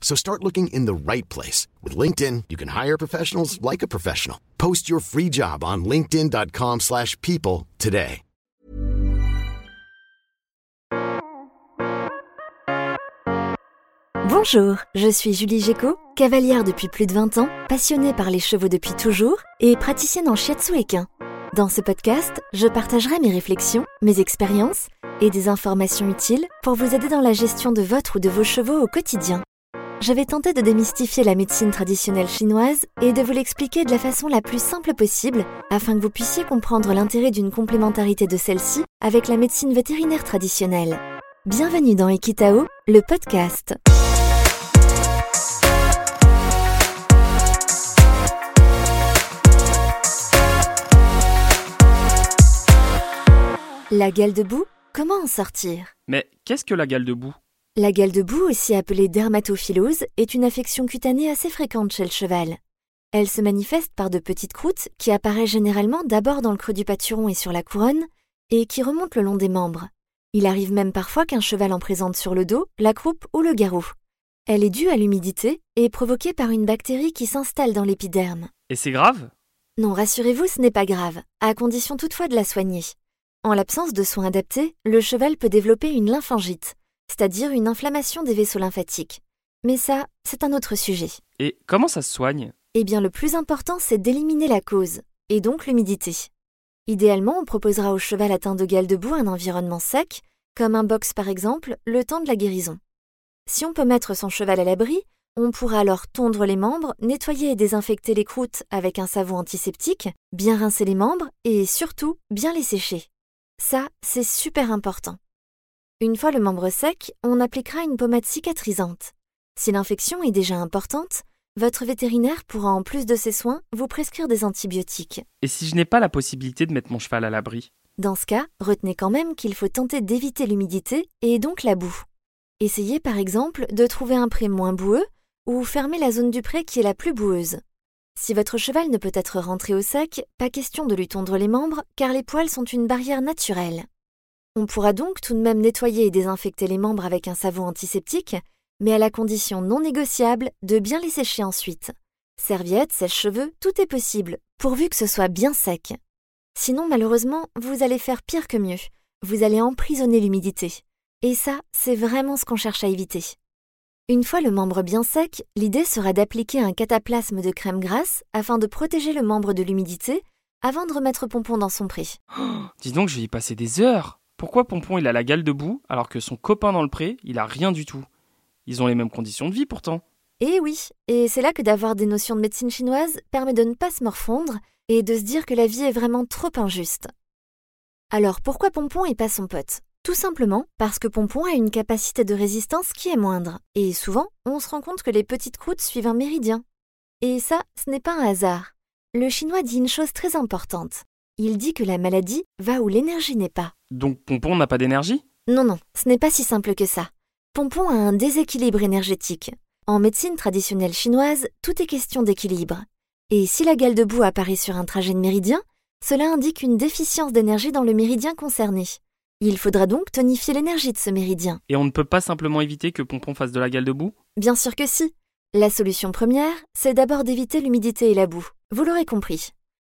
So start looking in the right place. With LinkedIn, you can hire professionals like a professional. Post your free job on linkedin.com slash people today. Bonjour, je suis Julie Géco, cavalière depuis plus de 20 ans, passionnée par les chevaux depuis toujours et praticienne en shiatsu équin. Dans ce podcast, je partagerai mes réflexions, mes expériences et des informations utiles pour vous aider dans la gestion de votre ou de vos chevaux au quotidien. Je vais tenter de démystifier la médecine traditionnelle chinoise et de vous l'expliquer de la façon la plus simple possible afin que vous puissiez comprendre l'intérêt d'une complémentarité de celle-ci avec la médecine vétérinaire traditionnelle. Bienvenue dans Equitao, le podcast. La gale de boue Comment en sortir? Mais qu'est-ce que la gale de boue? La gale de boue, aussi appelée dermatophilose, est une affection cutanée assez fréquente chez le cheval. Elle se manifeste par de petites croûtes qui apparaissent généralement d'abord dans le creux du pâturon et sur la couronne, et qui remontent le long des membres. Il arrive même parfois qu'un cheval en présente sur le dos, la croupe ou le garrot. Elle est due à l'humidité et est provoquée par une bactérie qui s'installe dans l'épiderme. Et c'est grave? Non, rassurez-vous, ce n'est pas grave, à condition toutefois de la soigner. En l'absence de soins adaptés, le cheval peut développer une lymphangite, c'est-à-dire une inflammation des vaisseaux lymphatiques. Mais ça, c'est un autre sujet. Et comment ça se soigne? Eh bien, le plus important, c'est d'éliminer la cause, et donc l'humidité. Idéalement, on proposera au cheval atteint de gale de boue un environnement sec, comme un box par exemple, le temps de la guérison. Si on peut mettre son cheval à l'abri, on pourra alors tondre les membres, nettoyer et désinfecter les croûtes avec un savon antiseptique, bien rincer les membres et surtout bien les sécher. Ça, c'est super important. Une fois le membre sec, on appliquera une pommade cicatrisante. Si l'infection est déjà importante, votre vétérinaire pourra en plus de ces soins vous prescrire des antibiotiques. Et si je n'ai pas la possibilité de mettre mon cheval à l'abri? Dans ce cas, retenez quand même qu'il faut tenter d'éviter l'humidité et donc la boue. Essayez par exemple de trouver un pré moins boueux ou fermer la zone du pré qui est la plus boueuse. Si votre cheval ne peut être rentré au sec, pas question de lui tondre les membres car les poils sont une barrière naturelle. On pourra donc tout de même nettoyer et désinfecter les membres avec un savon antiseptique, mais à la condition non négociable de bien les sécher ensuite. Serviettes, sèche-cheveux, tout est possible, pourvu que ce soit bien sec. Sinon, malheureusement, vous allez faire pire que mieux. Vous allez emprisonner l'humidité. Et ça, c'est vraiment ce qu'on cherche à éviter. Une fois le membre bien sec, l'idée sera d'appliquer un cataplasme de crème grasse afin de protéger le membre de l'humidité avant de remettre Pompon dans son pré. oh, Dis donc, je vais y passer des heures Pourquoi Pompon il a la gale debout alors que son copain dans le pré, il a rien du tout? Ils ont les mêmes conditions de vie pourtant. Eh oui, et c'est là que d'avoir des notions de médecine chinoise permet de ne pas se morfondre et de se dire que la vie est vraiment trop injuste. Alors pourquoi Pompon et pas son pote? Tout simplement parce que Pompon a une capacité de résistance qui est moindre, et souvent on se rend compte que les petites croûtes suivent un méridien. Et ça, ce n'est pas un hasard. Le chinois dit une chose très importante. Il dit que la maladie va où l'énergie n'est pas. Donc Pompon n'a pas d'énergie? Non, non, ce n'est pas si simple que ça. Pompon a un déséquilibre énergétique. En médecine traditionnelle chinoise, tout est question d'équilibre. Et si la gale de boue apparaît sur un trajet de méridien, cela indique une déficience d'énergie dans le méridien concerné. Il faudra donc tonifier l'énergie de ce méridien. Et on ne peut pas simplement éviter que Pompon fasse de la gale de boue? Bien sûr que si. La solution première, c'est d'abord d'éviter l'humidité et la boue. Vous l'aurez compris.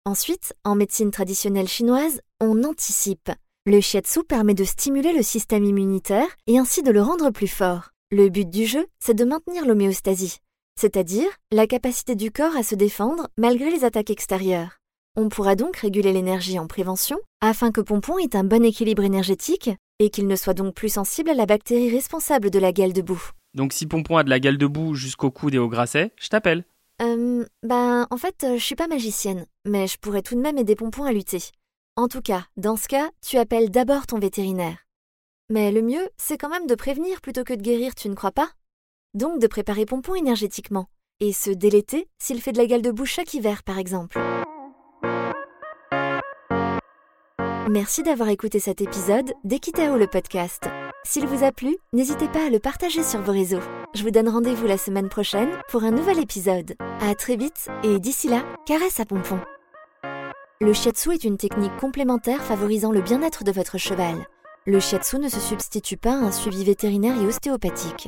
Ensuite, en médecine traditionnelle chinoise, on anticipe. Le shiatsu permet de stimuler le système immunitaire et ainsi de le rendre plus fort. Le but du jeu, c'est de maintenir l'homéostasie, c'est-à-dire la capacité du corps à se défendre malgré les attaques extérieures. On pourra donc réguler l'énergie en prévention afin que Pompon ait un bon équilibre énergétique et qu'il ne soit donc plus sensible à la bactérie responsable de la gale de boue. Donc si Pompon a de la gale de boue jusqu'au coude et au grasset, je t'appelle. Euh, ben, en fait, euh, je suis pas magicienne, mais je pourrais tout de même aider Pompon à lutter. En tout cas, dans ce cas, tu appelles d'abord ton vétérinaire. Mais le mieux, c'est quand même de prévenir plutôt que de guérir, tu ne crois pas? Donc de préparer Pompon énergétiquement, et se déléter s'il fait de la gale de boue chaque hiver, par exemple. Merci d'avoir écouté cet épisode d'Equitao le podcast. S'il vous a plu, n'hésitez pas à le partager sur vos réseaux. Je vous donne rendez-vous la semaine prochaine pour un nouvel épisode. À très vite et d'ici là, caresse à pompon. Le shiatsu est une technique complémentaire favorisant le bien-être de votre cheval. Le shiatsu ne se substitue pas à un suivi vétérinaire et ostéopathique.